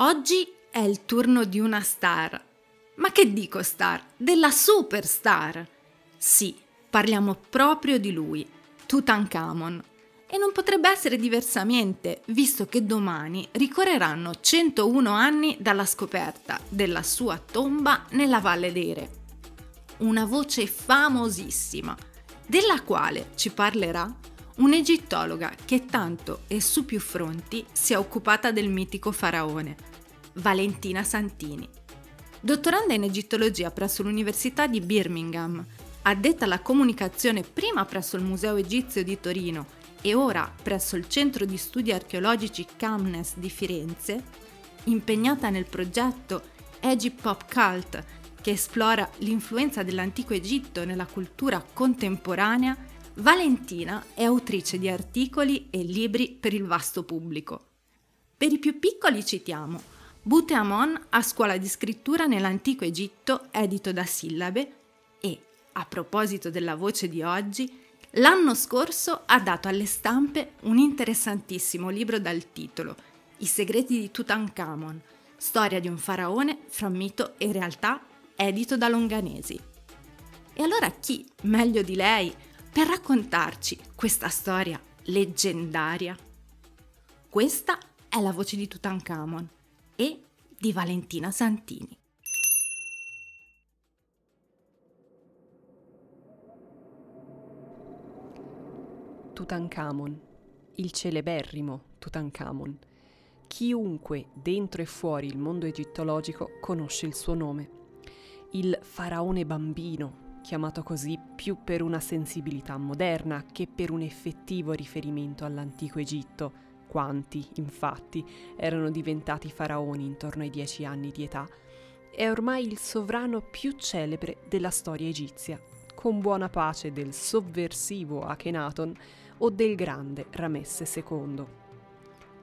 Oggi è il turno di una star. Ma che dico star? Della superstar! Sì, parliamo proprio di lui, Tutankhamon. E non potrebbe essere diversamente, visto che domani ricorreranno 101 anni dalla scoperta della sua tomba nella Valle dei Re. Una voce famosissima, della quale ci parlerà un'egittologa che tanto e su più fronti si è occupata del mitico faraone, Valentina Santini. Dottoranda in egittologia presso l'Università di Birmingham, addetta alla comunicazione prima presso il Museo Egizio di Torino e ora presso il Centro di Studi Archeologici Camnes di Firenze, impegnata nel progetto Egypt Pop Cult, che esplora l'influenza dell'antico Egitto nella cultura contemporanea, Valentina è autrice di articoli e libri per il vasto pubblico. Per i più piccoli citiamo Buteamon a scuola di scrittura nell'antico Egitto, edito da Sillabe, e, a proposito della voce di oggi, L'anno scorso ha dato alle stampe un interessantissimo libro dal titolo I segreti di Tutankhamon, storia di un faraone fra mito e realtà, edito da Longanesi. E allora chi, meglio di lei, per raccontarci questa storia leggendaria? Questa è la voce di Tutankhamon e di Valentina Santini. Tutankhamon, il celeberrimo Tutankhamon. Chiunque dentro e fuori il mondo egittologico conosce il suo nome. Il faraone bambino, chiamato così più per una sensibilità moderna che per un effettivo riferimento all'antico Egitto, quanti, infatti, erano diventati faraoni intorno ai dieci anni di età, è ormai il sovrano più celebre della storia egizia, con buona pace del sovversivo Akhenaton, o del grande Ramesse II.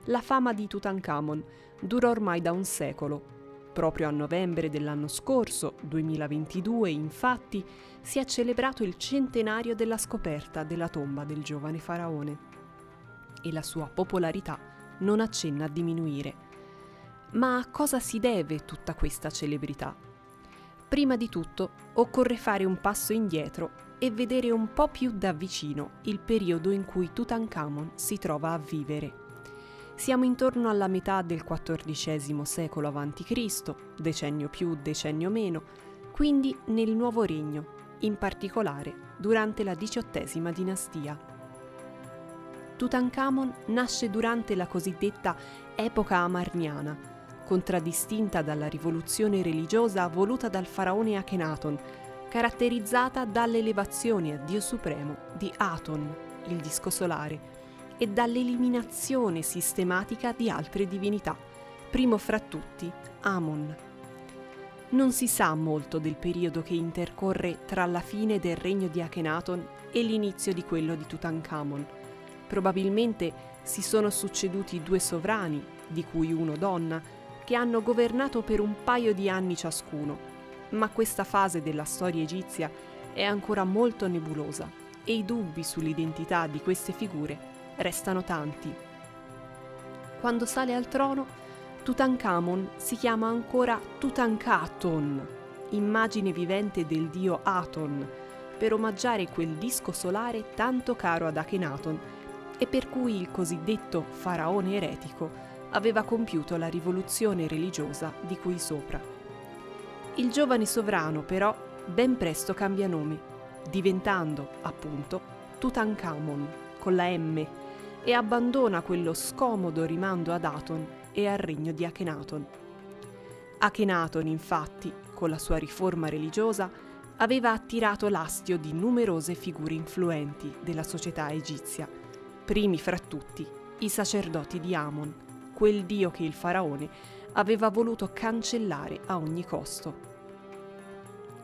La fama di Tutankhamon dura ormai da un secolo. Proprio a novembre dell'anno scorso, 2022, infatti, si è celebrato il centenario della scoperta della tomba del giovane faraone. E la sua popolarità non accenna a diminuire. Ma a cosa si deve tutta questa celebrità? Prima di tutto occorre fare un passo indietro e vedere un po' più da vicino il periodo in cui Tutankhamon si trova a vivere. Siamo intorno alla metà del XIV secolo a.C., decennio più, decennio meno, quindi nel Nuovo Regno, in particolare durante la XVIII dinastia. Tutankhamon nasce durante la cosiddetta epoca amarniana, contraddistinta dalla rivoluzione religiosa voluta dal faraone Akhenaton caratterizzata dall'elevazione a Dio Supremo di Aton, il disco solare, e dall'eliminazione sistematica di altre divinità, primo fra tutti Amon. Non si sa molto del periodo che intercorre tra la fine del regno di Akhenaton e l'inizio di quello di Tutankhamon. Probabilmente si sono succeduti due sovrani, di cui uno donna, che hanno governato per un paio di anni ciascuno ma questa fase della storia egizia è ancora molto nebulosa e i dubbi sull'identità di queste figure restano tanti. Quando sale al trono, Tutankhamon si chiama ancora Tutankhaton, immagine vivente del dio Aton, per omaggiare quel disco solare tanto caro ad Akhenaton e per cui il cosiddetto faraone eretico aveva compiuto la rivoluzione religiosa di cui sopra. Il giovane sovrano però ben presto cambia nome, diventando appunto Tutankhamon con la M e abbandona quello scomodo rimando ad Aton e al regno di Akhenaton. Akhenaton infatti, con la sua riforma religiosa, aveva attirato l'astio di numerose figure influenti della società egizia, primi fra tutti i sacerdoti di Amon, quel dio che il faraone aveva voluto cancellare a ogni costo.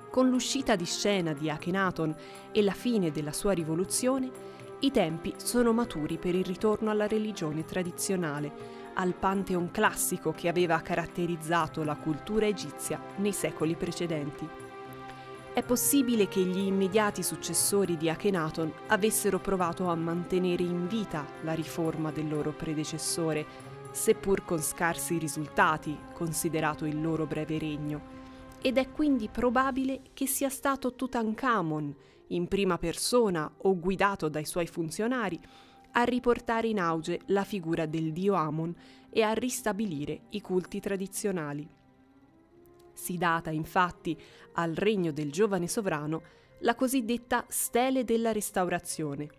Con l'uscita di scena di Akhenaton e la fine della sua rivoluzione, i tempi sono maturi per il ritorno alla religione tradizionale, al pantheon classico che aveva caratterizzato la cultura egizia nei secoli precedenti. È possibile che gli immediati successori di Akhenaton avessero provato a mantenere in vita la riforma del loro predecessore, seppur con scarsi risultati, considerato il loro breve regno, ed è quindi probabile che sia stato Tutankhamon, in prima persona o guidato dai suoi funzionari, a riportare in auge la figura del dio Amon e a ristabilire i culti tradizionali. Si data infatti al regno del giovane sovrano la cosiddetta Stele della Restaurazione,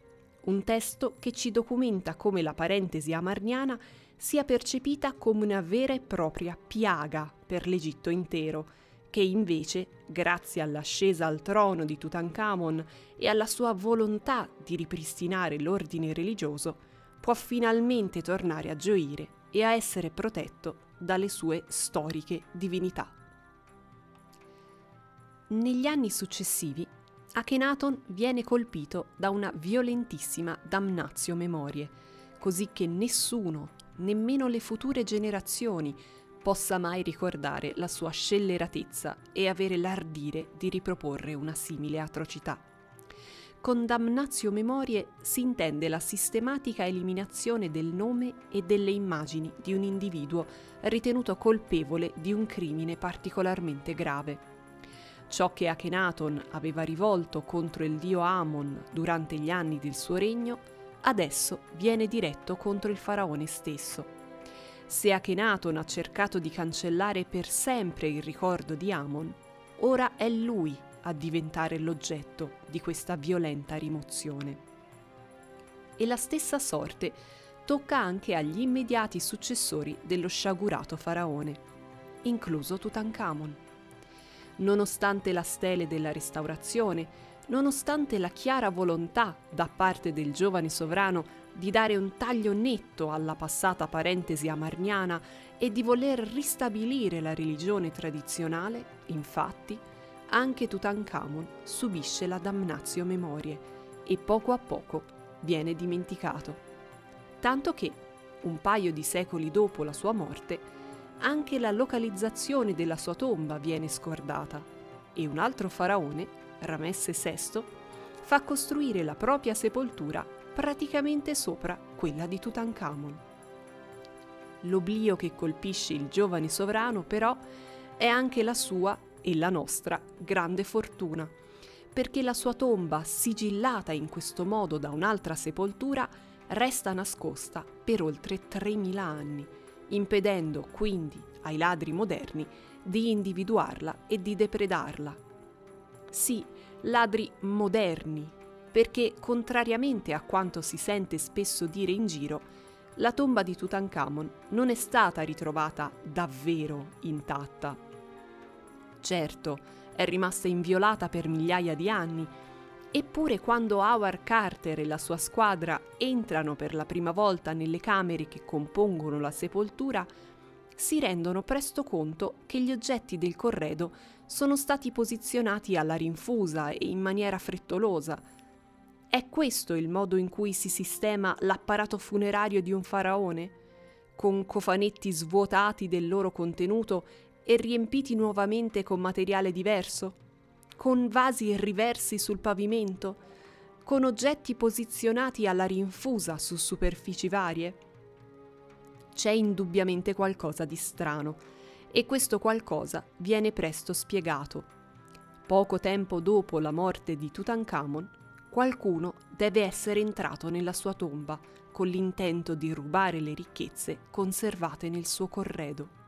un testo che ci documenta come la parentesi amarniana sia percepita come una vera e propria piaga per l'Egitto intero, che invece, grazie all'ascesa al trono di Tutankhamon e alla sua volontà di ripristinare l'ordine religioso, può finalmente tornare a gioire e a essere protetto dalle sue storiche divinità. Negli anni successivi, Akhenaton viene colpito da una violentissima damnatio memorie, così che nessuno, nemmeno le future generazioni, possa mai ricordare la sua scelleratezza e avere l'ardire di riproporre una simile atrocità. Con damnatio memorie si intende la sistematica eliminazione del nome e delle immagini di un individuo ritenuto colpevole di un crimine particolarmente grave. Ciò che Akhenaton aveva rivolto contro il dio Amon durante gli anni del suo regno, adesso viene diretto contro il faraone stesso se Akhenaton ha cercato di cancellare per sempre il ricordo di Amon, ora è lui a diventare l'oggetto di questa violenta rimozione. E la stessa sorte tocca anche agli immediati successori dello sciagurato faraone, incluso Tutankhamon. Nonostante la stele della restaurazione, nonostante la chiara volontà da parte del giovane sovrano di dare un taglio netto alla passata parentesi amarniana e di voler ristabilire la religione tradizionale, infatti, anche Tutankhamon subisce la damnatio memorie e poco a poco viene dimenticato. Tanto che, un paio di secoli dopo la sua morte, anche la localizzazione della sua tomba viene scordata e un altro faraone Ramesse VI, fa costruire la propria sepoltura praticamente sopra quella di Tutankhamon. L'oblio che colpisce il giovane sovrano, però, è anche la sua e la nostra grande fortuna, perché la sua tomba, sigillata in questo modo da un'altra sepoltura, resta nascosta per oltre 3.000 anni, impedendo quindi ai ladri moderni di individuarla e di depredarla sì, ladri moderni, perché contrariamente a quanto si sente spesso dire in giro, la tomba di Tutankhamon non è stata ritrovata davvero intatta. Certo, è rimasta inviolata per migliaia di anni, eppure quando Howard Carter e la sua squadra entrano per la prima volta nelle camere che compongono la sepoltura, si rendono presto conto che gli oggetti del corredo sono stati posizionati alla rinfusa e in maniera frettolosa. È questo il modo in cui si sistema l'apparato funerario di un faraone? Con cofanetti svuotati del loro contenuto e riempiti nuovamente con materiale diverso? Con vasi riversi sul pavimento? Con oggetti posizionati alla rinfusa su superfici varie? C'è indubbiamente qualcosa di strano e questo qualcosa viene presto spiegato. Poco tempo dopo la morte di Tutankhamon, qualcuno deve essere entrato nella sua tomba con l'intento di rubare le ricchezze conservate nel suo corredo.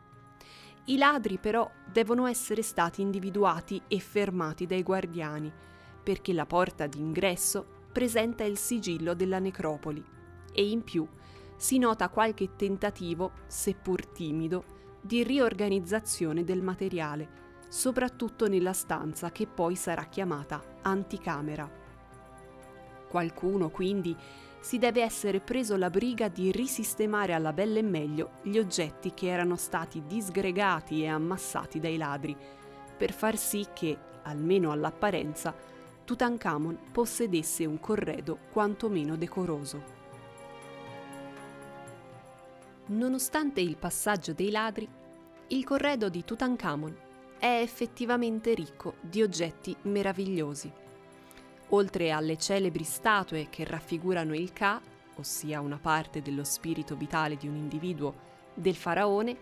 I ladri però devono essere stati individuati e fermati dai guardiani, perché la porta d'ingresso presenta il sigillo della necropoli e in più si nota qualche tentativo, seppur timido, di riorganizzazione del materiale, soprattutto nella stanza che poi sarà chiamata anticamera. Qualcuno quindi si deve essere preso la briga di risistemare alla bella e meglio gli oggetti che erano stati disgregati e ammassati dai ladri, per far sì che, almeno all'apparenza, Tutankhamon possedesse un corredo quantomeno decoroso. Nonostante il passaggio dei ladri, il corredo di Tutankhamon è effettivamente ricco di oggetti meravigliosi. Oltre alle celebri statue che raffigurano il Ka, ossia una parte dello spirito vitale di un individuo, del faraone,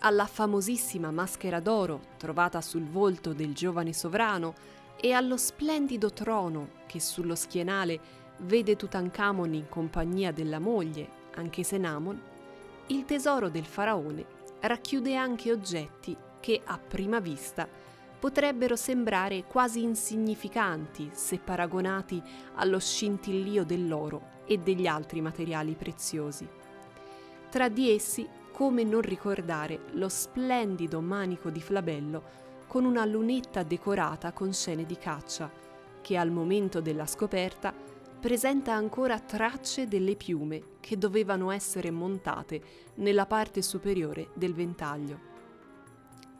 alla famosissima maschera d'oro trovata sul volto del giovane sovrano e allo splendido trono che sullo schienale vede Tutankhamon in compagnia della moglie, anche se Namon, il tesoro del faraone racchiude anche oggetti che a prima vista potrebbero sembrare quasi insignificanti se paragonati allo scintillio dell'oro e degli altri materiali preziosi. Tra di essi, come non ricordare lo splendido manico di flabello con una lunetta decorata con scene di caccia, che al momento della scoperta presenta ancora tracce delle piume che dovevano essere montate nella parte superiore del ventaglio.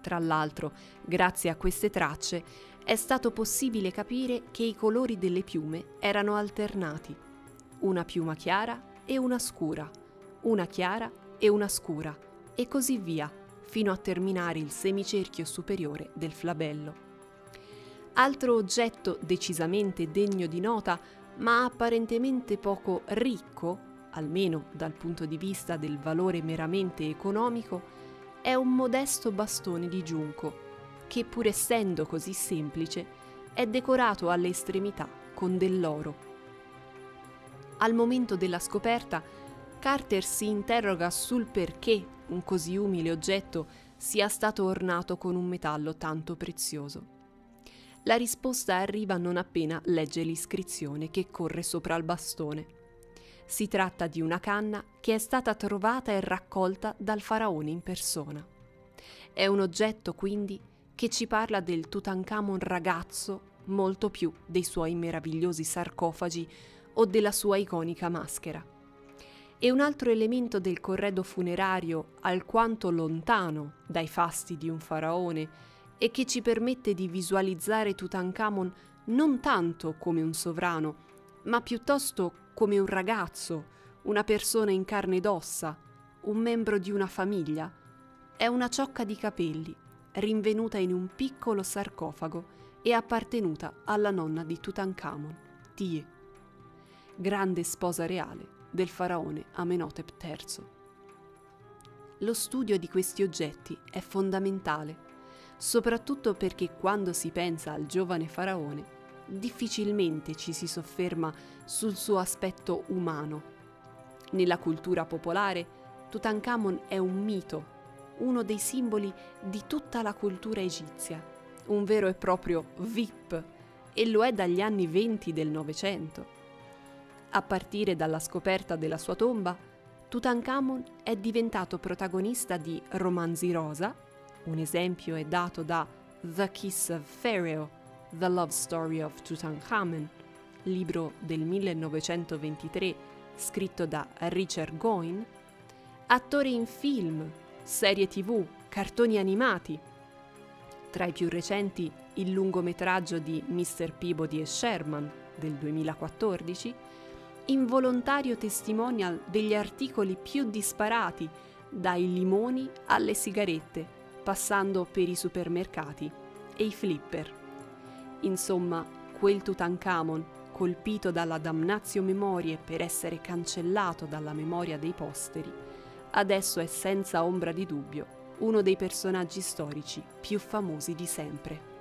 Tra l'altro, grazie a queste tracce, è stato possibile capire che i colori delle piume erano alternati. Una piuma chiara e una scura, una chiara e una scura, e così via, fino a terminare il semicerchio superiore del flabello. Altro oggetto decisamente degno di nota, ma apparentemente poco ricco, almeno dal punto di vista del valore meramente economico, è un modesto bastone di giunco, che pur essendo così semplice, è decorato alle estremità con dell'oro. Al momento della scoperta, Carter si interroga sul perché un così umile oggetto sia stato ornato con un metallo tanto prezioso. La risposta arriva non appena legge l'iscrizione che corre sopra il bastone. Si tratta di una canna che è stata trovata e raccolta dal faraone in persona. È un oggetto quindi che ci parla del Tutankhamon ragazzo molto più dei suoi meravigliosi sarcofagi o della sua iconica maschera. E un altro elemento del corredo funerario alquanto lontano dai fasti di un faraone e che ci permette di visualizzare Tutankhamon non tanto come un sovrano, ma piuttosto come un ragazzo, una persona in carne ed ossa, un membro di una famiglia, è una ciocca di capelli, rinvenuta in un piccolo sarcofago e appartenuta alla nonna di Tutankhamon, Tie, grande sposa reale del faraone Amenhotep III. Lo studio di questi oggetti è fondamentale, soprattutto perché quando si pensa al giovane faraone difficilmente ci si sofferma sul suo aspetto umano. Nella cultura popolare, Tutankhamon è un mito, uno dei simboli di tutta la cultura egizia, un vero e proprio VIP, e lo è dagli anni venti del Novecento. A partire dalla scoperta della sua tomba, Tutankhamon è diventato protagonista di romanzi rosa, un esempio è dato da The Kiss of Pharaoh The Love Story of Tutankhamen, libro del 1923 scritto da Richard Goin, attore in film, serie tv, cartoni animati. Tra i più recenti il lungometraggio di Mr. Peabody e Sherman del 2014, involontario testimonial degli articoli più disparati, dai limoni alle sigarette, passando per i supermercati e i flipper. Insomma, quel Tutankhamon, colpito dalla damnatio memorie per essere cancellato dalla memoria dei posteri, adesso è senza ombra di dubbio uno dei personaggi storici più famosi di sempre.